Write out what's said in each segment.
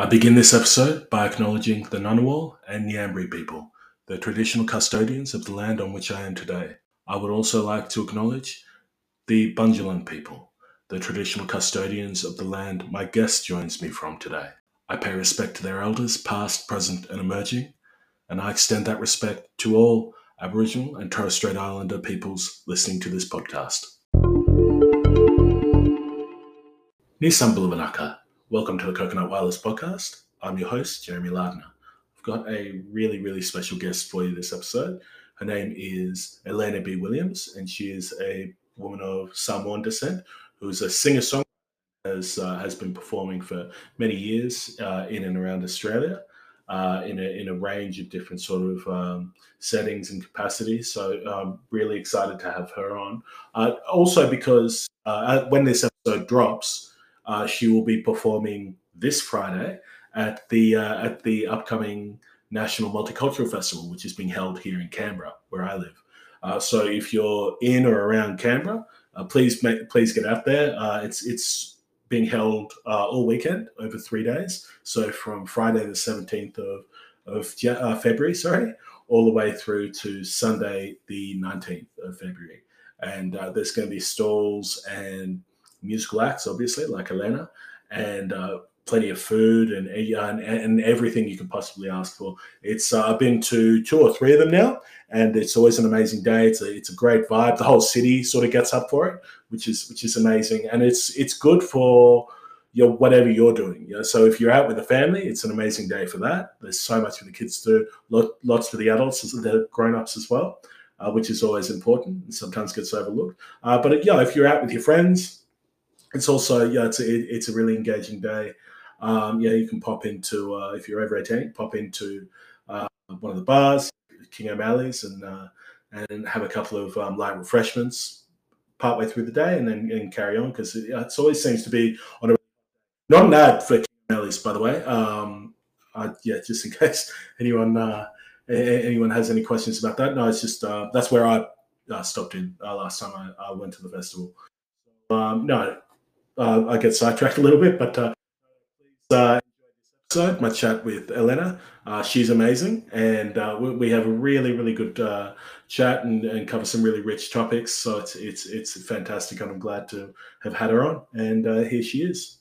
I begin this episode by acknowledging the Ngunnawal and Ngambri people, the traditional custodians of the land on which I am today. I would also like to acknowledge the Bundjalung people, the traditional custodians of the land my guest joins me from today. I pay respect to their elders, past, present, and emerging, and I extend that respect to all Aboriginal and Torres Strait Islander peoples listening to this podcast. Nisambulavanaka. Welcome to the Coconut Wireless Podcast. I'm your host, Jeremy Lardner. I've got a really, really special guest for you this episode. Her name is Elena B. Williams, and she is a woman of Samoan descent who is a singer songwriter has uh, has been performing for many years uh, in and around Australia uh, in a in a range of different sort of um, settings and capacities. So I'm really excited to have her on. Uh, also because uh, when this episode drops, uh, she will be performing this Friday at the uh, at the upcoming National Multicultural Festival, which is being held here in Canberra, where I live. Uh, so if you're in or around Canberra, uh, please make, please get out there. Uh, it's it's being held uh, all weekend over three days. So from Friday the 17th of of February, sorry, all the way through to Sunday the 19th of February. And there's going to be stalls and musical acts, obviously, like Elena, and uh, plenty of food and, and, and everything you can possibly ask for. It's uh, I've been to two or three of them now, and it's always an amazing day. It's a, it's a great vibe. The whole city sort of gets up for it, which is which is amazing, and it's it's good for your whatever you're doing. You know? So if you're out with the family, it's an amazing day for that. There's so much for the kids to do, lots for the adults, the grown-ups as well, uh, which is always important and sometimes gets overlooked. Uh, but yeah, if you're out with your friends, it's also yeah, it's a, it's a really engaging day. Um, yeah, you can pop into uh, if you're over 18, pop into uh, one of the bars, King O'Malley's, and uh, and have a couple of um, light refreshments partway through the day, and then and carry on because it it's always seems to be on a not an ad for King O'Malley's, by the way. Um, yeah, just in case anyone uh, anyone has any questions about that. No, it's just uh, that's where I uh, stopped in last time I, I, went to the festival. Um, no, uh, I get sidetracked a little bit, but uh, please uh, episode, my chat with Elena. Uh, she's amazing, and uh, we, we, have a really, really good chat and, and, cover some really rich topics. So it's it's it's fantastic, and I'm glad to have had her on. And here she is.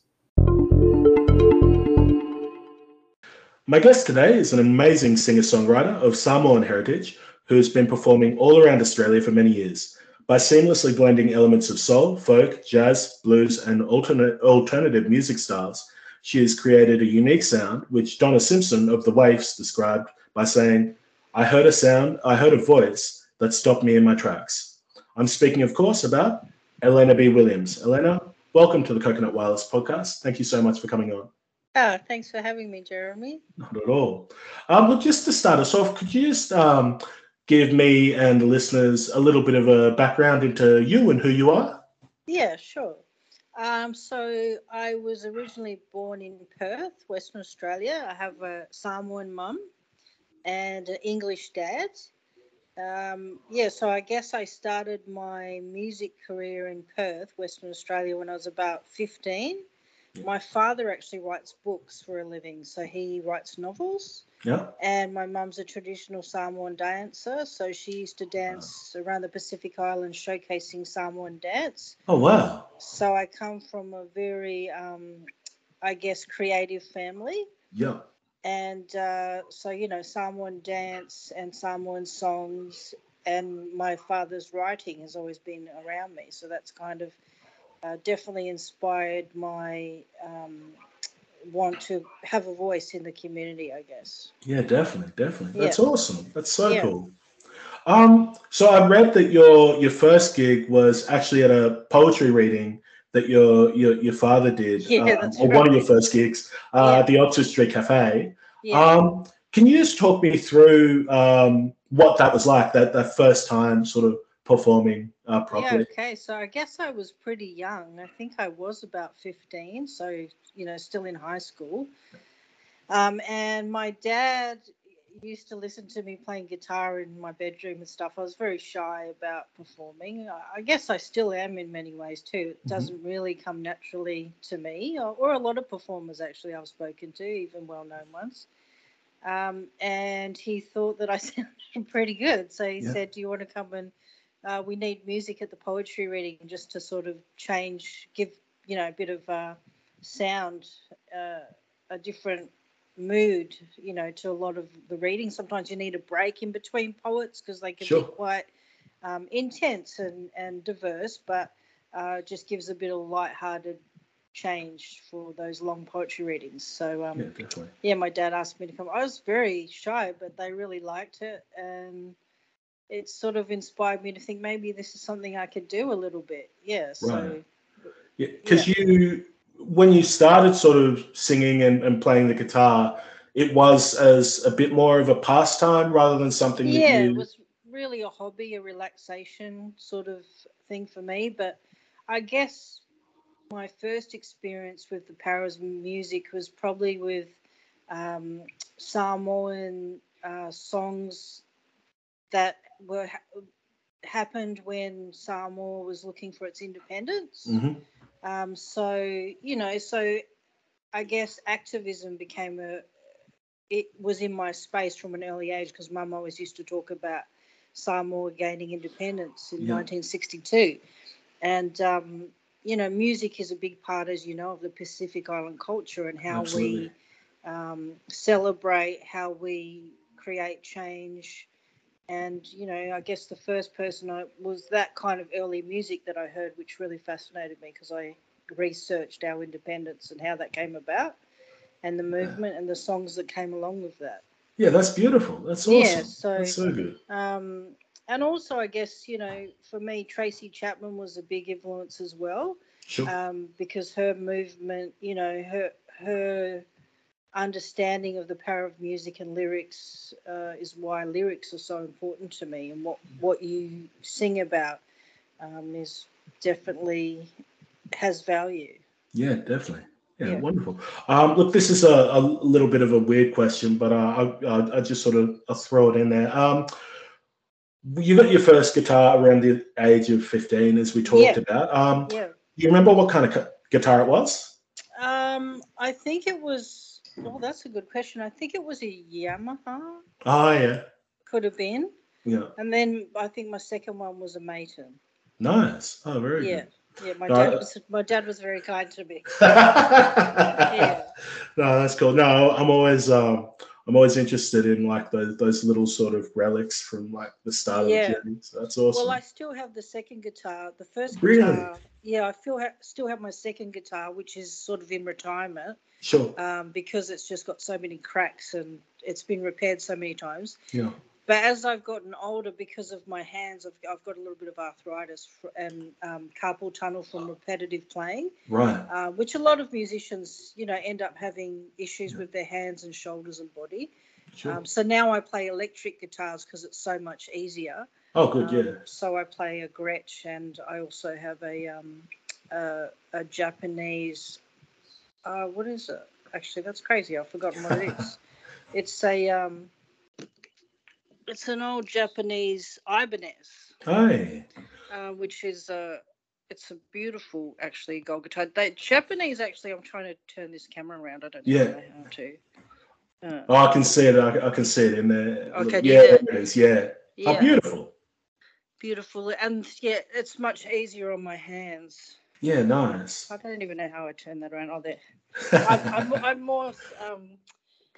My guest today is an amazing singer-songwriter of Samoan heritage who has been performing all around Australia for many years. By seamlessly blending elements of soul, folk, jazz, blues, and alternate, alternative music styles, she has created a unique sound, which Donna Simpson of The Waifs described by saying, I heard a sound, I heard a voice that stopped me in my tracks. I'm speaking, of course, about Elena B. Williams. Elena, welcome to the Coconut Wireless podcast. Thank you so much for coming on. Oh, thanks for having me, Jeremy. Not at all. Um, well, just to start us off, could you just um, give me and the listeners a little bit of a background into you and who you are? Yeah, sure. Um, so I was originally born in Perth, Western Australia. I have a Samoan mum and an English dad. Um, yeah, so I guess I started my music career in Perth, Western Australia, when I was about 15. My father actually writes books for a living, so he writes novels. Yeah. And my mum's a traditional Samoan dancer, so she used to dance oh. around the Pacific Islands showcasing Samoan dance. Oh wow. So I come from a very um, I guess creative family. Yeah. And uh, so you know Samoan dance and Samoan songs and my father's writing has always been around me. So that's kind of uh, definitely inspired my um, want to have a voice in the community, I guess. Yeah, definitely, definitely. That's yeah. awesome. That's so yeah. cool. Um, so I read that your your first gig was actually at a poetry reading that your your, your father did, yeah, um, or right. one of your first gigs uh, at the Oxford Street Cafe. Um, can you just talk me through um, what that was like that that first time, sort of performing uh, properly? Yeah, okay. So I guess I was pretty young. I think I was about 15, so, you know, still in high school. Um, and my dad, used to listen to me playing guitar in my bedroom and stuff, I was very shy about performing. I, guess I still am in many ways too. It Mhm. doesn't really come naturally to me, or, or a lot of performers actually I've spoken to, even well known ones. Um, and he thought that I sounded pretty good. So he Yeah. said, Do you want to come and uh, we need music at the poetry reading just to sort of change, give, you know, a bit of uh, sound, uh, a different mood, you know, to a lot of the readings. Sometimes you need a break in between poets because they can Sure. be quite um, intense and, and diverse, but uh, just gives a bit of light-hearted change for those long poetry readings. So um, Yeah, yeah, my dad asked me to come. I was very shy, but they really liked it, and it sort of inspired me to think maybe this is something I could do a little bit. Yeah, so Right. Yeah, because you, when you started sort of singing and, and playing the guitar, it was as a bit more of a pastime rather than something yeah, that it was really a hobby, a relaxation sort of thing for me. But I guess my first experience with the power of music was probably with um, Samoan uh, songs that were ha- happened when Samoa was looking for its independence. Mhm. Um, so you know, so I guess activism became a. It was in my space from an early age because Mum always used to talk about Samoa gaining independence in Yeah. 1962, and um, you know, music is a big part, as you know, of the Pacific Island culture and how Absolutely. we um, celebrate, how we create change. And you know, I guess the first person I was that kind of early music that I heard, which really fascinated me because I researched our independence and how that came about, and the movement and the songs that came along with that. Yeah, that's beautiful. That's awesome. Yeah, so- that's so good. Um, and also, I guess you know, for me, Tracy Chapman was a big influence as well Sure. um, because her movement, you know, her her understanding of the power of music and lyrics uh, is why lyrics are so important to me, and what what you sing about um, is definitely has value. Yeah, definitely. Yeah, Yeah. wonderful. Um, look, this is a, a little bit of a weird question, but uh, I, I, I just sort of I'll throw it in there. Um, you got your first guitar around the age of 15, as we talked Yeah. about. Um, Yeah. you remember what kind of gu- guitar it was? Um, I think it was. Oh, that's a good question. I think it was a Yamaha. Oh, yeah. Could have been. Yeah. And then I think my second one was a Maton. Nice. Oh, very Yeah. Yeah, my No, dad was my dad was very kind to me. Yeah. No, that's cool. No, I'm always um, I'm always interested in like those those little sort of relics from like the start of Yeah. the journey. So that's awesome. Well, I still have the second guitar. The first guitar, Really? yeah, I feel ha- still have my second guitar, which is sort of in retirement sure. um, because it's just got so many cracks and it's been repaired so many times. Yeah. But as I've gotten older, because of my hands, I've, I've got a little bit of arthritis and um, carpal tunnel from repetitive playing, Right. uh, which a lot of musicians, you know, end up having issues Yeah. with their hands and shoulders and body. Sure. Um, so now I play electric guitars because it's so much easier. oh, good. Um, Yeah. So I play a Gretsch, and I also have a um, a, a Japanese. Uh, what is it? Actually, that's crazy. I've forgotten what it is. It's a um, it's an old Japanese Ibanez, Hey. uh, which is a it's a beautiful actually gold guitar. They Japanese actually. I'm trying to turn this camera around. I don't Yeah. how to. Uh, Oh, I can see it. I, I can see it in there. Okay, Look, yeah, there it is. Yeah. yeah, Oh, beautiful. beautiful, and yeah, it's much easier on my hands. Yeah, nice. I don't even know how I turned that around. Oh, there. I'm, I'm, I'm more um,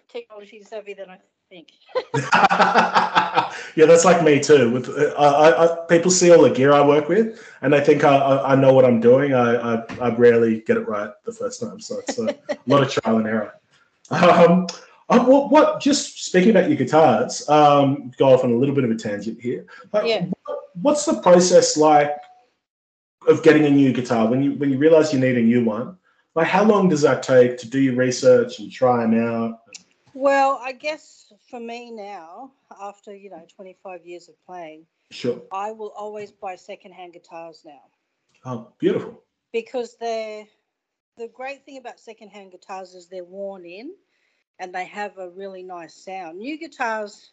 technology savvy than I think. yeah, that's like me too. With uh, I, I, people see all the gear I work with, and they think I, I, I know what I'm doing. I, I, I rarely get it right the first time, so it's a lot of trial and error. Um, uh, what, what? Just speaking about your guitars, um, go off on a little bit of a tangent here. Like, Yeah. what, what's the process like of getting a new guitar when you when you realize you need a new one? Like, how long does that take to do your research and try them out? Well, I guess for me now, after you know 25 years of playing, Sure. I will always buy secondhand guitars now Oh, beautiful. because they're the great thing about secondhand guitars is they're worn in. and they have a really nice sound. New guitars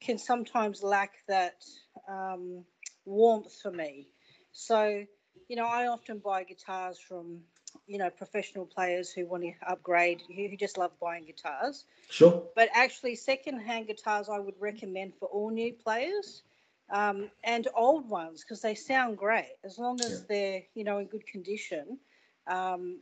can sometimes lack that um, warmth for me. So, you know, I often buy guitars from, you know, professional players who want to upgrade, who just love buying guitars. Sure. But actually, second-hand guitars I would recommend for all new players um, and old ones because they sound great as long as yeah. they're, you know, in good condition. Um,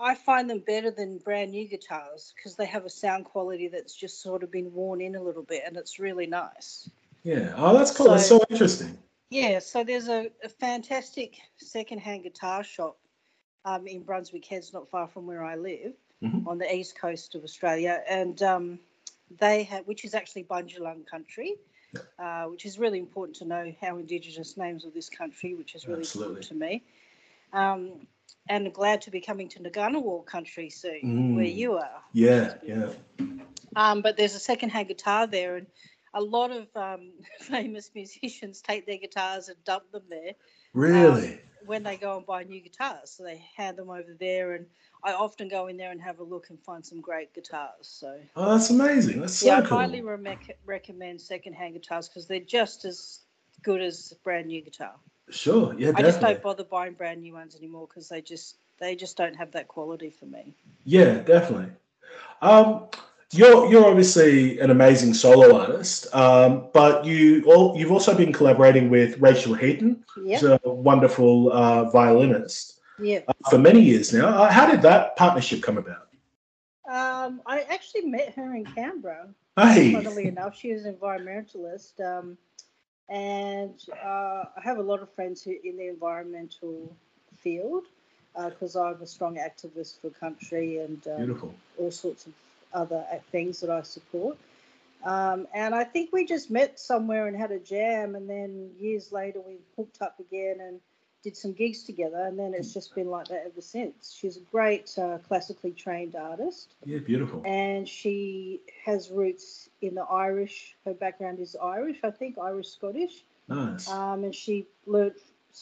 I find them better than brand new guitars because they have a sound quality that's just sort of been worn in a little bit, and it's really nice. Yeah. Oh, that's cool. So, that's so interesting. Yeah. So there's a, a fantastic secondhand guitar shop um, in Brunswick Heads, not far from where I live, mm-hmm. on the east coast of Australia, and um, they have, which is actually Bundjalung country. Uh, which is really important to know how Indigenous names of this country, which is really Absolutely. important to me. Um, and glad to be coming to Ngunnawal country soon, mm. where you are. Yeah, yeah. Um, but there's a second-hand guitar there, and a lot of um, famous musicians take their guitars and dump them there. Really? Um, when they go and buy new guitars, so they hand them over there, and I often go in there and have a look and find some great guitars. So. Oh, that's amazing! That's so yeah, cool. I highly re- recommend second-hand guitars because they're just as good as brand new guitar. Sure. Yeah. Definitely. I just don't bother buying brand new ones anymore because they just they just don't have that quality for me. Yeah, definitely. Um, you're you're obviously an amazing solo artist, um, but you all you've also been collaborating with Rachel Heaton, yep. who's a wonderful uh, violinist. Yeah. Uh, for many years now. Uh, how did that partnership come about? Um, I actually met her in Canberra. Hey. Funnily enough, she was an environmentalist. Um, and uh, I have a lot of friends who in the environmental field because uh, I'm a strong activist for country and um, all sorts of other things that I support. Um, and I think we just met somewhere and had a jam, and then years later we hooked up again and did some gigs together, and then it's just been like that ever since. She's a great uh, classically trained artist. Yeah, beautiful. And she has roots in the Irish. Her background is Irish, I think, Irish Scottish. Nice. Um, and she learnt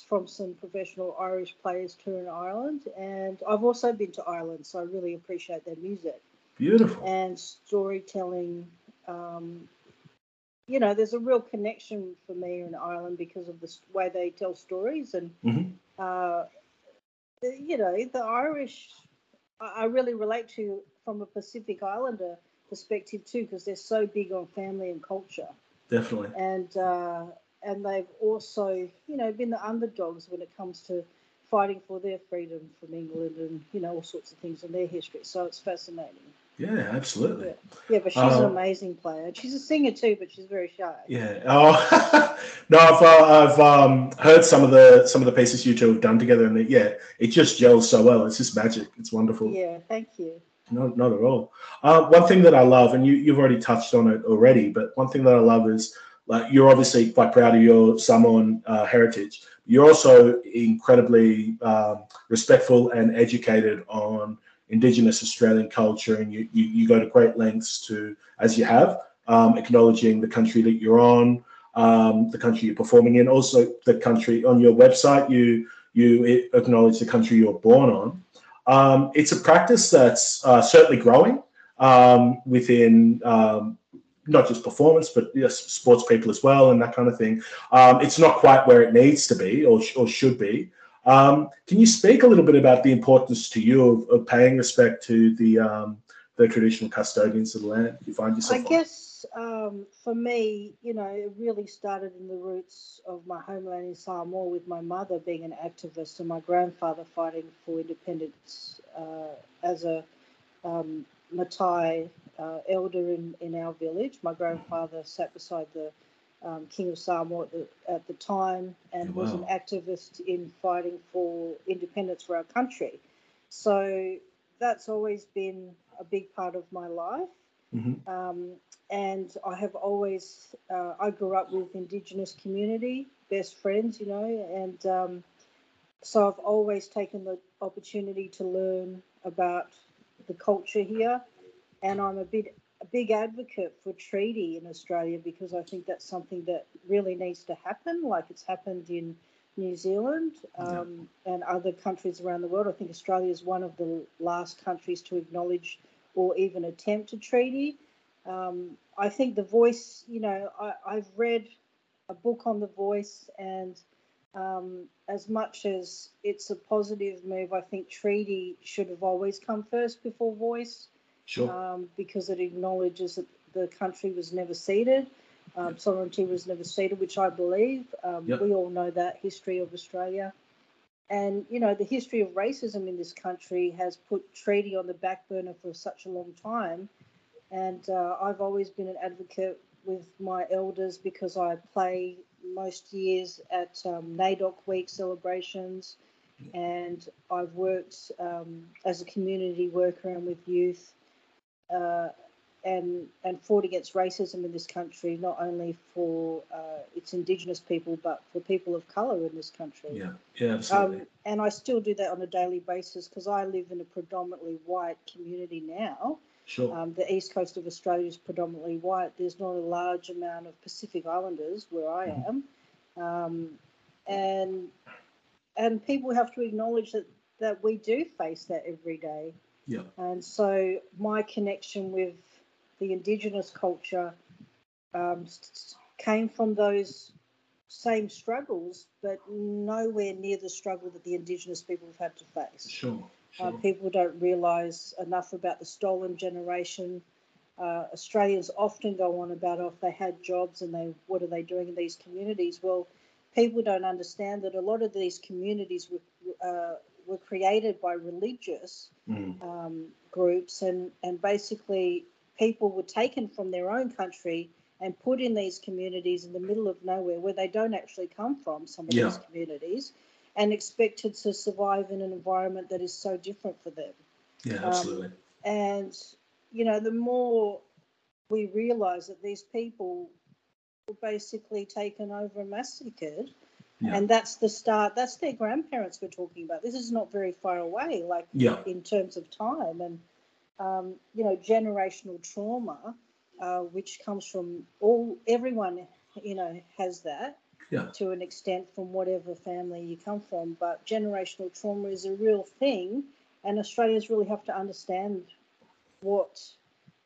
from some professional Irish players too in Ireland. And I've also been to Ireland, so I really appreciate their music. Beautiful. And storytelling. Um, you know, there's a real connection for me in Ireland because of the way they tell stories, and mm-hmm. uh, you know, the Irish. I really relate to from a Pacific Islander perspective too, because they're so big on family and culture. Definitely. And uh, and they've also, you know, been the underdogs when it comes to fighting for their freedom from England and you know all sorts of things in their history. So it's fascinating. Yeah, absolutely. Yeah, yeah but she's um, an amazing player. She's a singer too, but she's very shy. Yeah. Oh no, I've uh, I've um, heard some of the some of the pieces you two have done together, and it, yeah, it just gels so well. It's just magic. It's wonderful. Yeah. Thank you. No, not at all. Uh, one thing that I love, and you you've already touched on it already, but one thing that I love is like you're obviously quite proud of your Samoan uh, heritage. You're also incredibly um, respectful and educated on Indigenous Australian culture, and you, you, you go to great lengths to, as you have, um, acknowledging the country that you're on, um, the country you're performing in, also the country on your website. You you acknowledge the country you're born on. Um, it's a practice that's uh, certainly growing um, within um, not just performance, but yes, sports people as well, and that kind of thing. Um, it's not quite where it needs to be or, or should be. Um, can you speak a little bit about the importance to you of, of paying respect to the um, the traditional custodians of the land you find yourself? I on? guess um, for me, you know, it really started in the roots of my homeland in Samoa with my mother being an activist and my grandfather fighting for independence uh, as a um, Matai uh, elder in, in our village. My grandfather sat beside the um, King of Samoa at the, at the time and wow. was an activist in fighting for independence for our country. So that's always been a big part of my life. Mm-hmm. Um, and I have always, uh, I grew up with Indigenous community, best friends, you know, and um, so I've always taken the opportunity to learn about the culture here. And I'm a bit a big advocate for treaty in Australia because I think that's something that really needs to happen, like it's happened in New Zealand um, yeah. and other countries around the world. I think Australia is one of the last countries to acknowledge or even attempt a treaty. Um, I think the voice, you know, I, I've read a book on the voice, and um, as much as it's a positive move, I think treaty should have always come first before voice. Sure. Um, because it acknowledges that the country was never ceded, um, yep. sovereignty was never ceded, which I believe. Um, yep. We all know that history of Australia. And, you know, the history of racism in this country has put treaty on the back burner for such a long time. And uh, I've always been an advocate with my elders because I play most years at um, NAIDOC Week celebrations. And I've worked um, as a community worker and with youth uh, and and fought against racism in this country, not only for uh, its Indigenous people, but for people of colour in this country. Yeah, yeah, absolutely. Um, and I still do that on a daily basis because I live in a predominantly white community now. Sure. Um, the east coast of Australia is predominantly white. There's not a large amount of Pacific Islanders where I mm-hmm. am, um, and and people have to acknowledge that that we do face that every day. Yeah. And so my connection with the indigenous culture um, came from those same struggles, but nowhere near the struggle that the indigenous people have had to face. Sure. Uh, sure. Uh, people don't realise enough about the stolen generation. Uh, Australians often go on about oh, if they had jobs and they what are they doing in these communities? Well, people don't understand that a lot of these communities were uh, were created by religious mm. um, groups, and and basically people were taken from their own country and put in these communities in the middle of nowhere where they don't actually come from, some of yeah. these communities, and expected to survive in an environment that is so different for them. Yeah, absolutely. Um, and, you know, the more we realize that these people were basically taken over and massacred. Yeah. And that's the start. That's their grandparents we're talking about. This is not very far away, like yeah. in terms of time. And um, you know, generational trauma, uh, which comes from all everyone, you know, has that yeah. to an extent from whatever family you come from. But generational trauma is a real thing, and Australians really have to understand what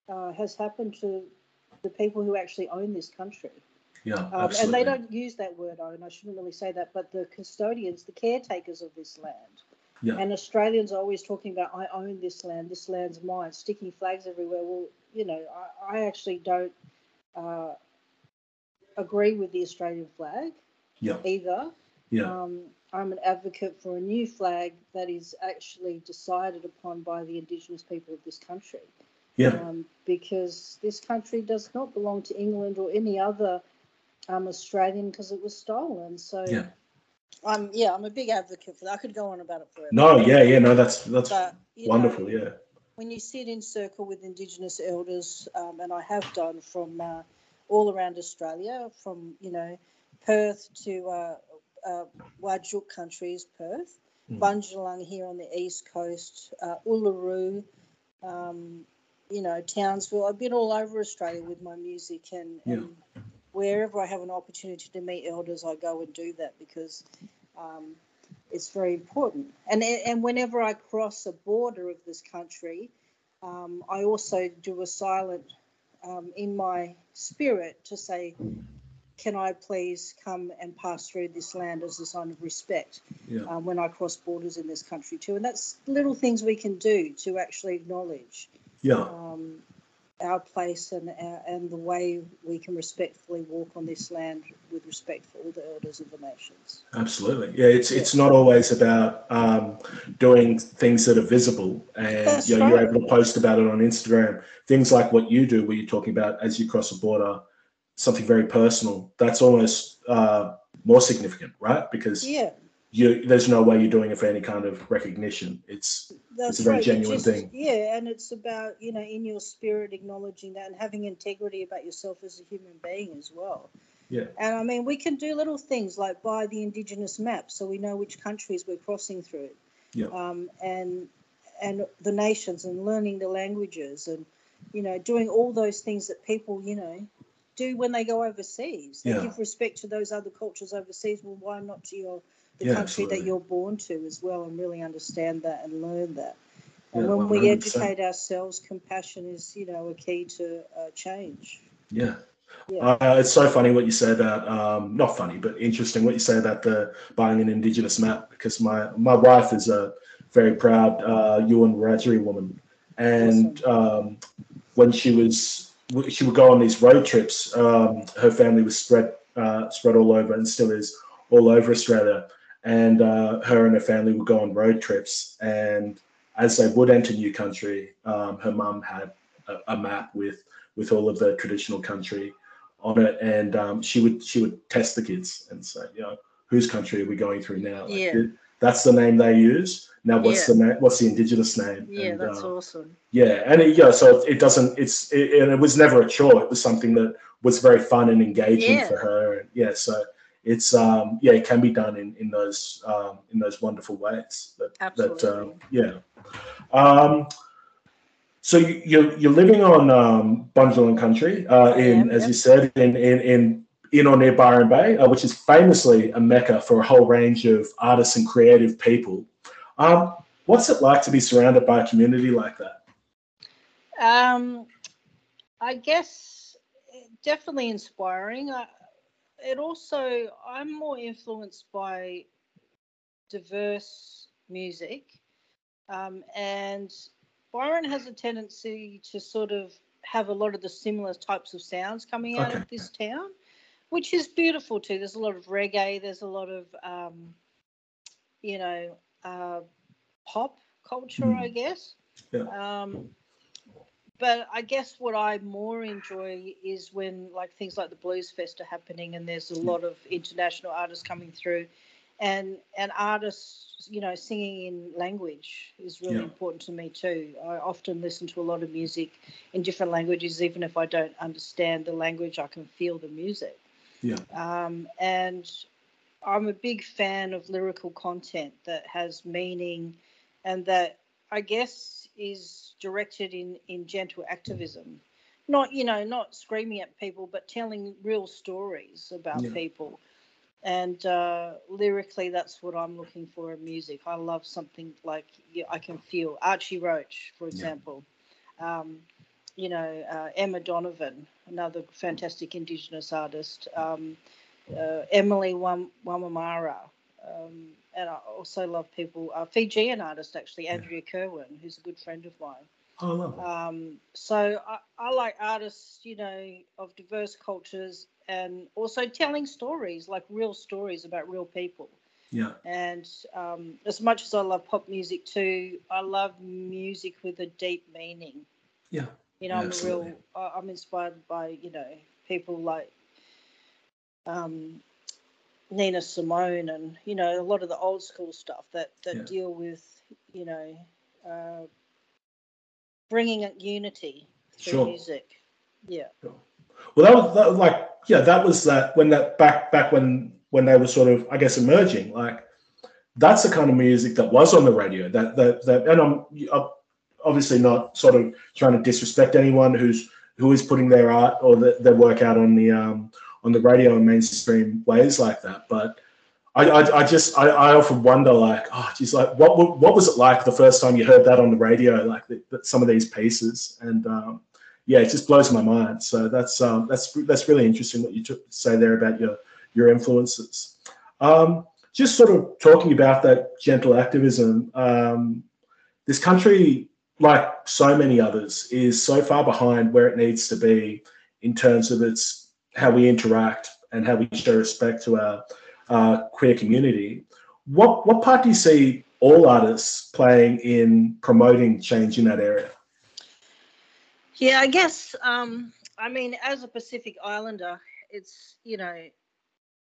uh, has happened to the people who actually own this country. Yeah, um, and they don't use that word own. I shouldn't really say that, but the custodians, the caretakers of this land, yeah. And Australians are always talking about, I own this land, this land's mine, sticking flags everywhere. Well, you know, I, I actually don't uh, agree with the Australian flag yeah. either. Yeah. Um, I'm an advocate for a new flag that is actually decided upon by the Indigenous people of this country. Yeah. Um, because this country does not belong to England or any other um, Australian because it was stolen. So yeah. I'm yeah, I'm a big advocate for that. I could go on about it forever. No, yeah, yeah, no, that's that's but, wonderful. Know, yeah. When you sit in circle with Indigenous elders, um, and I have done from uh, all around Australia, from you know Perth to uh, uh, Whadjuk countries, Perth, mm. Bundjalung here on the east coast, uh, Uluru, um, you know Townsville. I've been all over Australia with my music and, yeah. Wherever I have an opportunity to meet elders, I go and do that because um, it's very important. And and whenever I cross a border of this country, um, I also do a silent um, in my spirit to say, "Can I please come and pass through this land as a sign of respect yeah. um, when I cross borders in this country too?" And that's little things we can do to actually acknowledge. Yeah. Um, our place and our, and the way we can respectfully walk on this land with respect for all the elders of the nations. Absolutely, yeah. It's it's not always about um, doing things that are visible, and you know, right. you're able to post about it on Instagram. Things like what you do, where you're talking about as you cross a border, something very personal. That's almost uh, more significant, right? Because yeah you there's no way you're doing it for any kind of recognition. It's That's it's a very right. genuine just, thing. Yeah, and it's about you know in your spirit acknowledging that and having integrity about yourself as a human being as well. Yeah. And I mean, we can do little things like buy the indigenous map so we know which countries we're crossing through. Yeah. Um, and and the nations and learning the languages and you know doing all those things that people you know do when they go overseas. They yeah. give respect to those other cultures overseas. Well, why not to your the yeah, country absolutely. that you're born to as well and really understand that and learn that. And Yeah, when we 100%. educate ourselves, compassion is, you know, a key to uh, change. Yeah. Yeah. Uh, it's so funny what you say about um, not funny, but interesting what you say about the buying an indigenous map because my my wife is a very proud uh, Yuin Wiradjuri woman, and um, when she was she would go on these road trips. Um, her family was spread uh, spread all over and still is all over Australia, and uh, her and her family would go on road trips. And as they would enter new country, um, her mum had a, a map with with all of the traditional country on it, and um, she would she would test the kids and say, you know, whose country are we going through now? Like, Yeah. that's the name they use. Now, what's the name? What's the indigenous name? Yeah, And, that's uh, awesome. yeah, and it, yeah, so it doesn't. It's it, and it was never a chore. It was something that was very fun and engaging Yeah. for her. And yeah, so it's um yeah, it can be done in in those um in those wonderful ways. That that um, yeah. Um, so you, you're you're living on um, Bundjalung country uh, in, am, as yep. you said, in in in in or near Byron Bay, uh, which is famously a mecca for a whole range of artists and creative people. Um, what's it like to be surrounded by a community like that? Um, I guess eh, definitely inspiring. I, it also, I'm more influenced by diverse music, um, and Byron has a tendency to sort of have a lot of the similar types of sounds coming out Okay. of this town, which is beautiful too. There's a lot of reggae. There's a lot of, um, you know, uh, pop culture, Mm. I guess. Yeah. Um, but I guess what I more enjoy is when like things like the Blues Fest are happening and there's a lot of international artists coming through and and artists you know singing in language is really Yeah. important to me too. I often listen to a lot of music in different languages even if I don't understand the language I can feel the music. Yeah. Um, and I'm a big fan of lyrical content that has meaning and that I guess is directed in, in gentle activism. Not, you know, not screaming at people, but telling real stories about Yeah. people. And uh, lyrically, that's what I'm looking for in music. I love something like yeah, I can feel Archie Roach, for example. Um, you know, uh, Emma Donovan, another fantastic Indigenous artist. Um, uh, Emily Wam- Wamamara. Um, and I also love people, uh, Fijian artist actually, Andrea Kerwin, who's a good friend of mine. Oh, lovely. Um, so I, I like artists, you know, of diverse cultures and also telling stories, like real stories about real people. yeah, And um, as much as I love pop music too, I love music with a deep meaning. yeah, You know, I'm Absolutely. real. I'm inspired by you know people like um, Nina Simone and you know a lot of the old school stuff that that Yeah. deal with you know uh, bringing unity through Sure. music. Yeah, Well, that was, that was like, yeah, that was that when that back back when when they were sort of, I guess, emerging. Like, that's the kind of music that was on the radio. That that that, and I'm I'm obviously not sort of trying to disrespect anyone who's who is putting their art or the, their work out on the um on the radio and mainstream ways like that. But I, I, I just I, I often wonder like oh geez like what what was it like the first time you heard that on the radio like the, the, some of these pieces and um, yeah it just blows my mind so that's um, that's that's really interesting what you say there about your your influences um, just sort of talking about that gentle activism um, this country like so many others is so far behind where it needs to be in terms of its how we interact and how we show respect to our uh, queer community. What what part do you see all artists playing in promoting change in that area? yeah. I guess um, I mean as a Pacific Islander, it's you know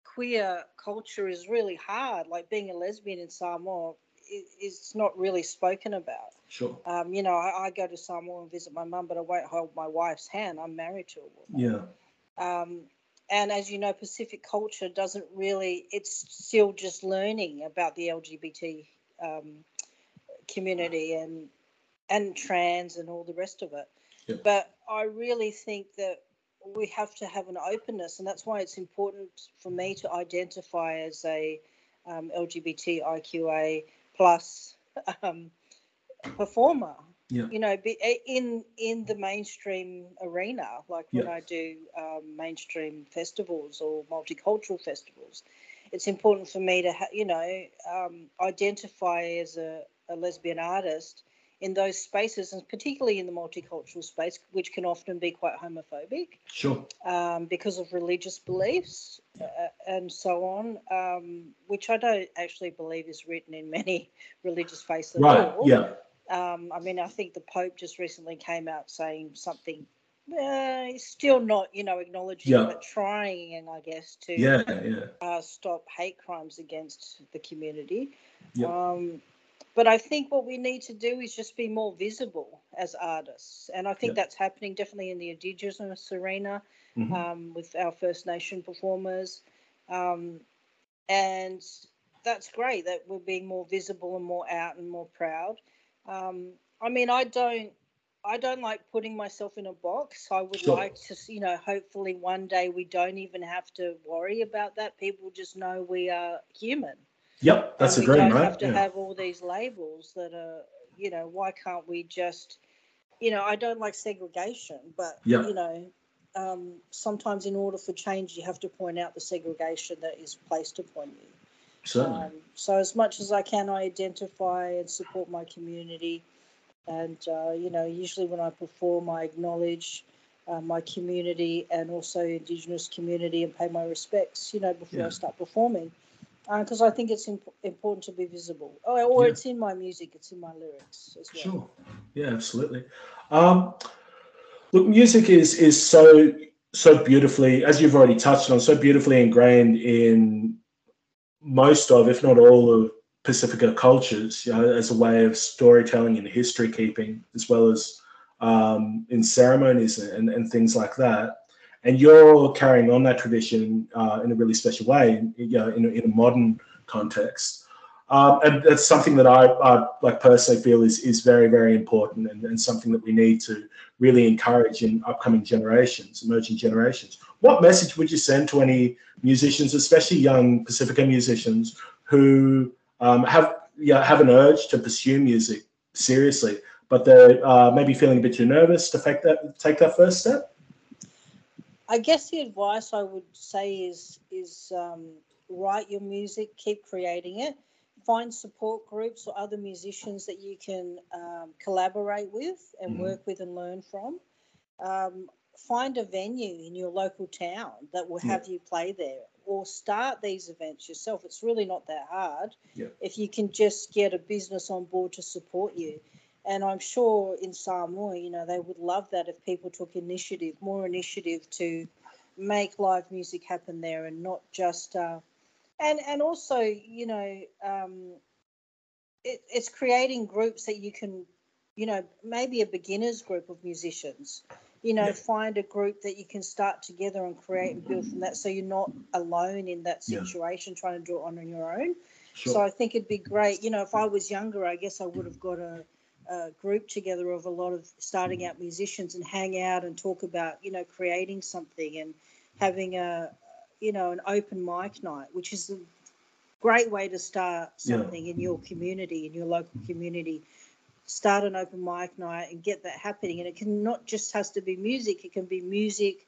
queer culture is really hard. Like being a lesbian in Samoa is not really spoken about. Sure. Um, you know, I, I go to Samoa and visit my mum, but I won't hold my wife's hand. I'm married to a woman. Yeah. Um, and as you know, Pacific culture doesn't really, it's still just learning about the LGBT um, community and and trans and all the rest of it. Yeah. But I really think that we have to have an openness, and that's why it's important for me to identify as a um, LGBTIQA plus um, performer. Yeah. You know, in in the mainstream arena, like when Yeah. I do um, mainstream festivals or multicultural festivals, it's important for me to, ha- you know, um, identify as a, a lesbian artist in those spaces, and particularly in the multicultural space, which can often be quite homophobic Sure. um, because of religious beliefs uh, and so on, um, which I don't actually believe is written in many religious faiths at Right. all. Yeah. Um, I mean, I think the Pope just recently came out saying something. Uh, he's still not, you know, acknowledging, Yeah. but trying, and I guess to Yeah. Yeah. uh, stop hate crimes against the community. Yeah. Um, but I think what we need to do is just be more visible as artists, and I think Yeah. that's happening definitely in the Indigenous arena Mhm. um, with our First Nation performers, um, and that's great that we're being more visible and more out and more proud. Um, I mean, I don't. I don't like putting myself in a box. I would Sure. like to, you know, hopefully one day we don't even have to worry about that. People just know we are human. Yep. That's and a dream, we don't right? have to Yeah. have all these labels that are, you know, why can't we just, you know, I don't like segregation, but Yeah. you know, um, sometimes in order for change, you have to point out the segregation that is placed upon you. Certainly. Um, so as much as I can, I identify and support my community, and uh, you know, usually when I perform, I acknowledge. Uh, my community and also Indigenous community and pay my respects, you know, before Yeah. I start performing because I think it's imp- important to be visible. Or, or Yeah. it's in my music, it's in my lyrics as well. Sure. Yeah, absolutely. Um, look, music is is so so beautifully, as you've already touched on, so beautifully ingrained in most of, if not all of Pacifica cultures, you know, as a way of storytelling and history keeping, as well as um, in ceremonies and, and things like that. And you're carrying on that tradition uh, in a really special way, you know, in, in a modern context. Um, and that's something that I, I like personally feel is is very very important and, and something that we need to really encourage in upcoming generations, emerging generations. What message would you send to any musicians, especially young Pacifica musicians, who um, have yeah, have an urge to pursue music seriously, but they're uh, maybe feeling a bit too nervous to take that take that first step? I guess the advice I would say is is um, write your music, keep creating it, find support groups or other musicians that you can um, collaborate with and Mhm. work with and learn from. Um, find a venue in your local town that will Yeah. have you play there or start these events yourself. It's really not that hard Yeah. if you can just get a business on board to support you. And I'm sure in Samoa, you know, they would love that if people took initiative, more initiative to make live music happen there and not just, uh, and and also, you know, um, it, it's creating groups that you can, you know, maybe a beginners group of musicians, you know, Yeah. find a group that you can start together and create and build from that, so you're not alone in that Yeah. situation trying to do it on your own. Sure. So I think it'd be great. You know, if I was younger, I guess I would have got a, a group together of a lot of starting out musicians and hang out and talk about, you know, creating something and having a, you know, an open mic night, which is a great way to start Yeah. something in your community, in your local community. Start an open mic night and get that happening. And it can not just has to be music; it can be music,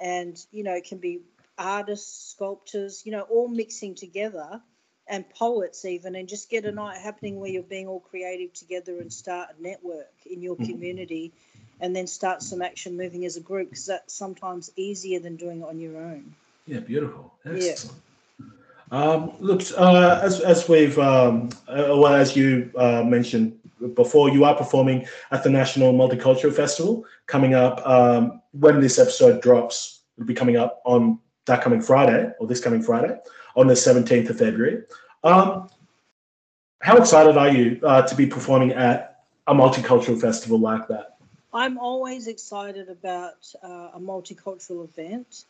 and you know, it can be artists, sculptors, you know, all mixing together and poets even and just get a night happening where you're being all creative together and start a network in your Mhm. community and then start some action moving as a group because that's sometimes easier than doing it on your own Yeah, beautiful. Yeah. Um, look, uh, as, as we've, um, uh, well, as you uh, mentioned before, you are performing at the National Multicultural Festival coming up. Um, when this episode drops, it'll be coming up on that coming Friday or this coming Friday on the 17th of February. Um, how excited are you uh, to be performing at a multicultural festival like that? i'm always excited about uh, a multicultural event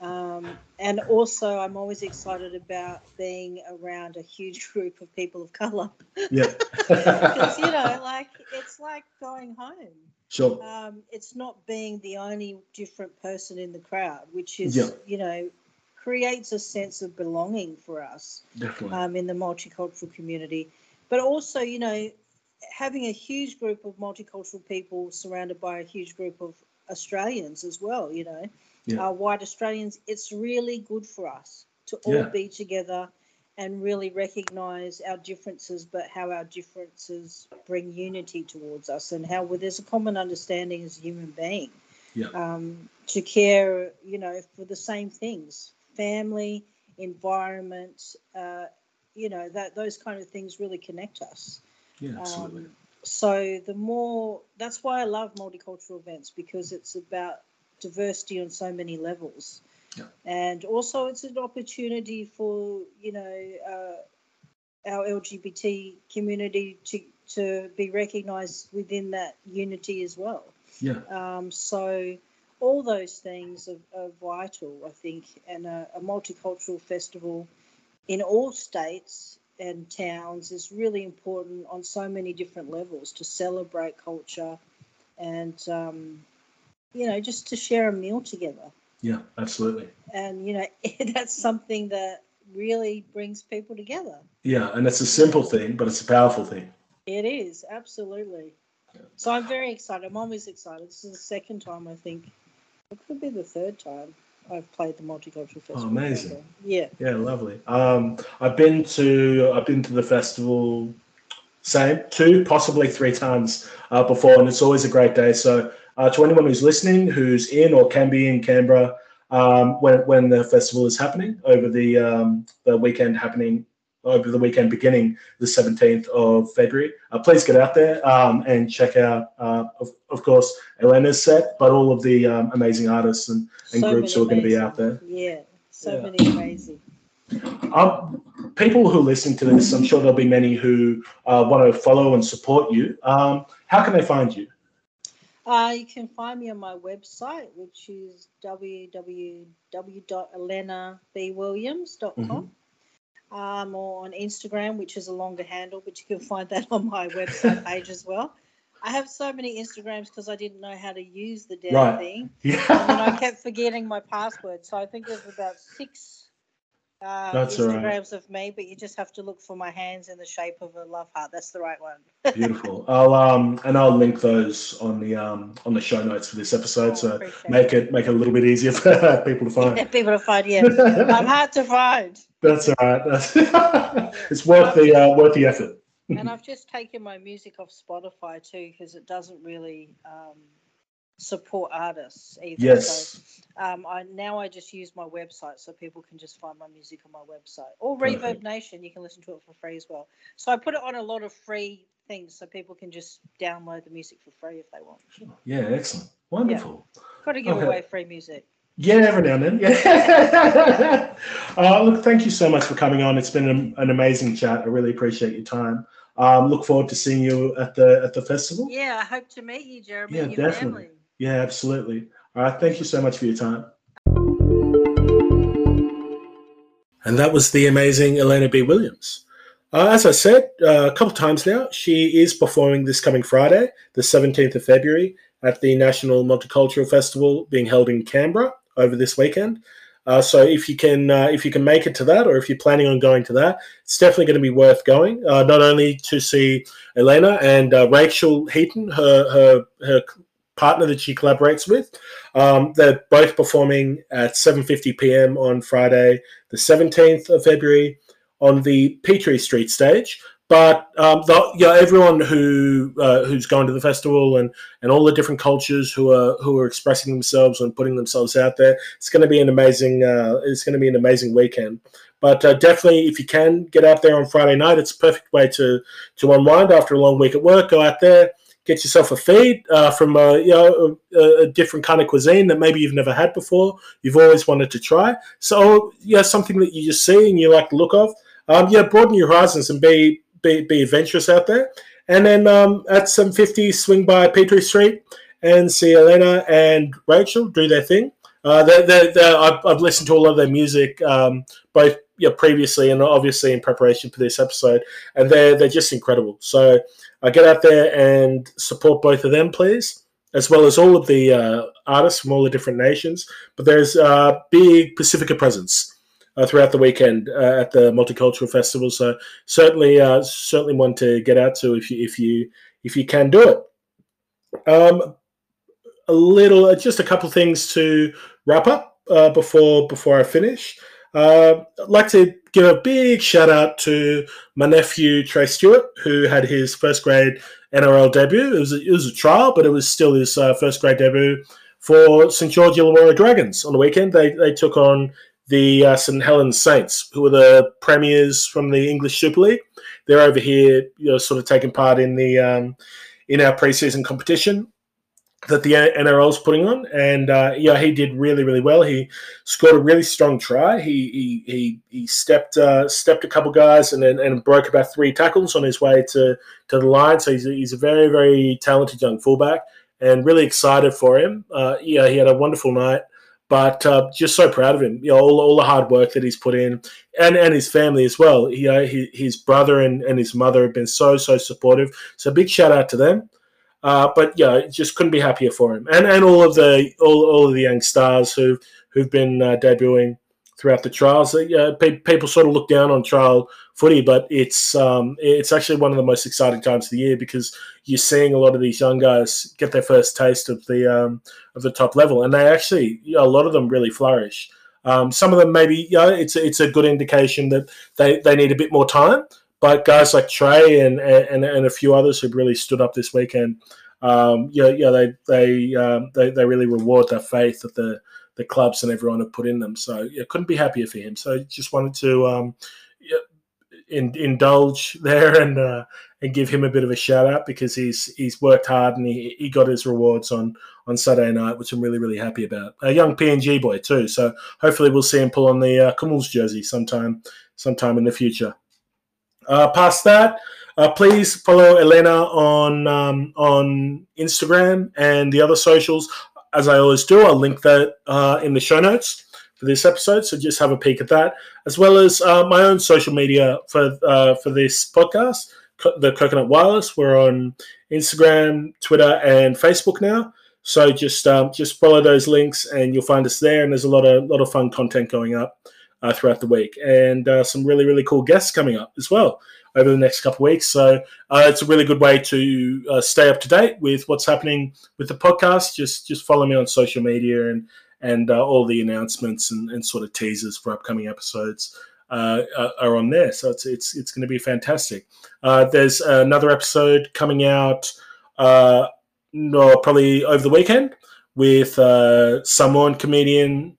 um, and also i'm always excited about being around a huge group of people of color Yeah. because you know like it's like going home sure. um, it's not being the only different person in the crowd, which is, Yeah. you know, creates a sense of belonging for us Definitely. um, in the multicultural community. But also, you know, having a huge group of multicultural people surrounded by a huge group of Australians as well, you know, Yeah. uh, white Australians, it's really good for us to all Yeah. be together and really recognize our differences, but how our differences bring unity towards us and how well, there's a common understanding as a human being Yeah. um, to care, you know, for the same things family, environment, uh, you know, that those kind of things really connect us. Yeah, absolutely. Um, so the more that's why I love multicultural events because it's about diversity on so many levels, Yeah. and also it's an opportunity for you know uh, our LGBT community to to be recognised within that unity as well. yeah, Um, so all those things are, are vital, I think, and a, a multicultural festival in all states and towns is really important on so many different levels to celebrate culture and um, you know just to share a meal together. Yeah, absolutely. and you know that's something that really brings people together. Yeah, and it's a simple thing, but it's a powerful thing. it is absolutely. So i'm very excited. I'm always excited. This is the second time i think. It could be the third time i've played the multicultural festival Oh, amazing. yeah Yeah, lovely. Um, I've been to I've been to the festival, same two, possibly three times uh, before, and it's always a great day. So, uh, to anyone who's listening, who's in or can be in Canberra um, when when the festival is happening over the um, the weekend happening over the weekend beginning the 17th of February, uh, please get out there um, and check out, uh, of, of course, Elena's set, but all of the um, amazing artists and, and So groups who are going to be out there. yeah so Yeah. many amazing Um, people who listen to this, I'm sure there'll be many who uh, want to follow and support you. Um, how can they find you? Uh, you can find me on my website, which is www.elenabwilliams.com. Um, or on Instagram, which is a longer handle, but you can find that on my website page as well. I have so many Instagrams because I didn't know how to use the damn Right. thing. And I kept forgetting my password. So I think there's about six uh, That's all right. Instagrams of me, but you just have to look for my hands in the shape of a love heart. That's the right one. Beautiful. I'll um and I'll link those on the um on the show notes for this episode, Oh, so make it make it a little bit easier for people to find. Yeah, people to find, yeah. I'm hard to find. That's all right. That's, it's worth the uh, worth the effort. and I've just taken my music off Spotify too because it doesn't really um, support artists either. Yes. So um, I now I just use my website so people can just find my music on my website or Perfect. Reverb Nation. You can listen to it for free as well. So I put it on a lot of free things so people can just download the music for free if they want. Yeah, excellent. Wonderful. Got to give Okay. away free music. Yeah, every now and then. Yeah. uh, look, thank you so much for coming on. It's been an, an amazing chat. I really appreciate your time. Um, look forward to seeing you at the at the festival. Yeah, I hope to meet you, Jeremy, Yeah, your definitely. family. Yeah, absolutely. All right. Thank you so much for your time. And that was the amazing Elena B. Williams. Uh, as I said uh, a couple times now, she is performing this coming Friday, the 17th of February, at the National Multicultural Festival being held in Canberra over this weekend. Uh, so if you can uh, if you can make it to that, or if you're planning on going to that, it's definitely going to be worth going. Uh, not only to see Elena and uh, Rachel Heaton, her her her partner that she collaborates with. Um, they're both performing at 7:50 p.m. on Friday, the 17th of February, on the Petrie Street stage. But um, the, everyone who uh, who's going to the festival and, and all the different cultures who are who are expressing themselves and putting themselves out there, it's going to be an amazing uh, it's going to be an amazing weekend. But uh, definitely, if you can get out there on Friday night, it's a perfect way to to unwind after a long week at work. Go out there, get yourself a feed uh, from a, you know, a, a different kind of cuisine that maybe you've never had before. You've always wanted to try. So yeah, something that you just see and you like the look of. Um, yeah, broaden your horizons and be be, be adventurous out there. And then um, at 7.50, swing by Petrie Street and see Elena and Rachel do their thing. Uh, they're, they're, they're, I've, I've listened to a lot of their music, um, both previously and obviously in preparation for this episode, and they're they're just incredible. So uh, get out there and support both of them, please, as well as all of the uh, artists from all the different nations. But there's a big Pacifica presence uh, throughout the weekend uh, at the Multicultural Festival. So certainly, uh, certainly one to get out to if you if you if you can do it. Um, a little, just a couple things to wrap up before before I finish. Uh, I'd like to give a big shout out to my nephew Trey Stewart, who had his first grade NRL debut. It was a, it was a trial, but it was still his uh, first grade debut for St George Illawarra Dragons on the weekend. They they took on the uh, St Helens Saints, who were the premiers from the English Super League. They're over here, you know, sort of taking part in the um, in our preseason competition that the NRL is putting on, and uh, yeah, he did really, really well. He scored a really strong try. He he he, he stepped uh, stepped a couple guys and and broke about three tackles on his way to to the line. So he's a, he's a very very talented young fullback, and really excited for him. Uh, yeah, he had a wonderful night, but uh, just so proud of him. You know, all, all the hard work that he's put in, and and his family as well. He, uh, he his brother and, and his mother have been so so supportive. So big shout out to them. Uh, but yeah, just couldn't be happier for him, and and all of the all, all of the young stars who who've been uh, debuting throughout the trials. Uh, pe- people sort of look down on trial footy, but it's um, it's actually one of the most exciting times of the year because you're seeing a lot of these young guys get their first taste of the um, of the top level, and they actually a lot of them really flourish. Um, some of them maybe know, it's it's a good indication that they, they need a bit more time. But guys like Trey and, and, and a few others who've really stood up this weekend, um, yeah, yeah, they they, um, they they really reward that faith that the the clubs and everyone have put in them. So yeah, couldn't be happier for him. So just wanted to um, in, indulge there and uh, and give him a bit of a shout out because he's he's worked hard and he, he got his rewards on on Saturday night, which I'm really really happy about. A young PNG boy too, so hopefully we'll see him pull on the uh, jersey sometime sometime in the future. Uh, past that, uh, please follow Elena on um, on Instagram and the other socials. As I always do, I'll link that uh, in the show notes for this episode. So just have a peek at that, as well as uh, my own social media for uh, for this podcast, the Coconut Wireless. We're on Instagram, Twitter, and Facebook now. So just um, just follow those links, and you'll find us there. And there's a lot of lot of fun content going up uh, throughout the week, and uh, some really really cool guests coming up as well over the next couple of weeks. So uh, it's a really good way to uh, stay up to date with what's happening with the podcast. Just just follow me on social media and and uh, all the announcements and, and, sort of teasers for upcoming episodes. Uh, are on there, so it's it's it's going to be fantastic. there's another episode coming out, no, probably over the weekend with uh, comedian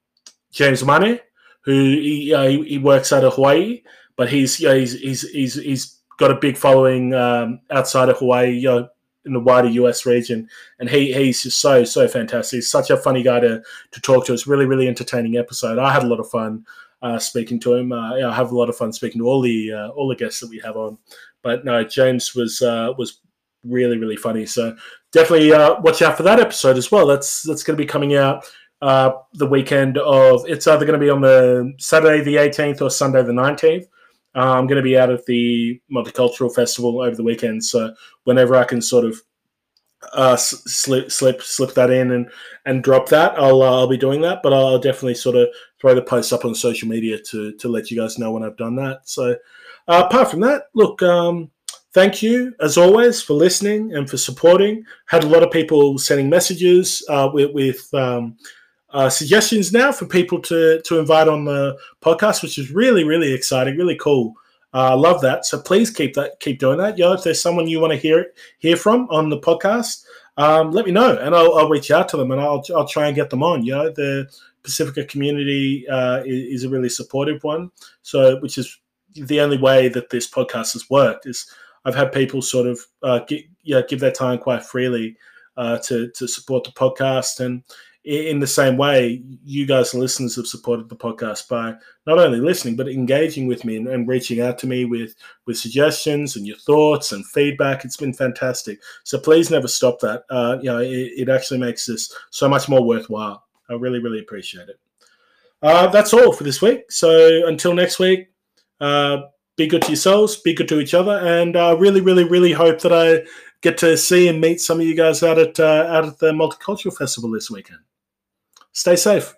James Mane, who he, he, he, works out of Hawaii, but he's, you know, he's, he's, he's, he's got a big following um, outside of Hawaii, you know, in the wider US region. And he, he's just so, so fantastic. He's such a funny guy to, to talk to. It's really, really entertaining episode. I had a lot of fun uh, speaking to him. Uh, I have a lot of fun speaking to all the, uh, all the guests that we have on. But no, James was, uh, was really, really funny. So definitely uh, watch out for that episode as well. That's, that's going to be coming out uh, the weekend of it's either going to be on the Saturday the 18th or Sunday the 19th. Uh, I'm going to be out at the Multicultural Festival over the weekend, so whenever I can sort of uh, slip slip slip that in and and drop that, I'll uh, I'll be doing that. But I'll definitely sort of throw the post up on social media to to let you guys know when I've done that. So uh, apart from that, look. Um, thank you as always for listening and for supporting. Had a lot of people sending messages uh, with, with um, uh, suggestions now for people to to invite on the podcast, which is really really exciting, really cool. I uh, love that. So please keep that keep doing that. Yo, if there's someone you want to hear it hear from on the podcast, um, let me know and I'll, I'll, reach out to them and I'll I'll try and get them on. You know, the Pacifica community uh, is, is, a really supportive one. So which is the only way that this podcast has worked is I've had people sort of uh, get, yeah, give their time quite freely uh, to to support the podcast and in the same way, you guys, listeners, have supported the podcast by not only listening but engaging with me and, and, reaching out to me with with suggestions and your thoughts and feedback. It's been fantastic. So please never stop that. Uh, you know, it, it, actually makes this so much more worthwhile. I really, really appreciate it. Uh, that's all for this week. So until next week, uh, be good to yourselves, be good to each other, and I uh, really, really, really hope that I get to see and meet some of you guys out at uh, out at the Multicultural Festival this weekend. Stay safe.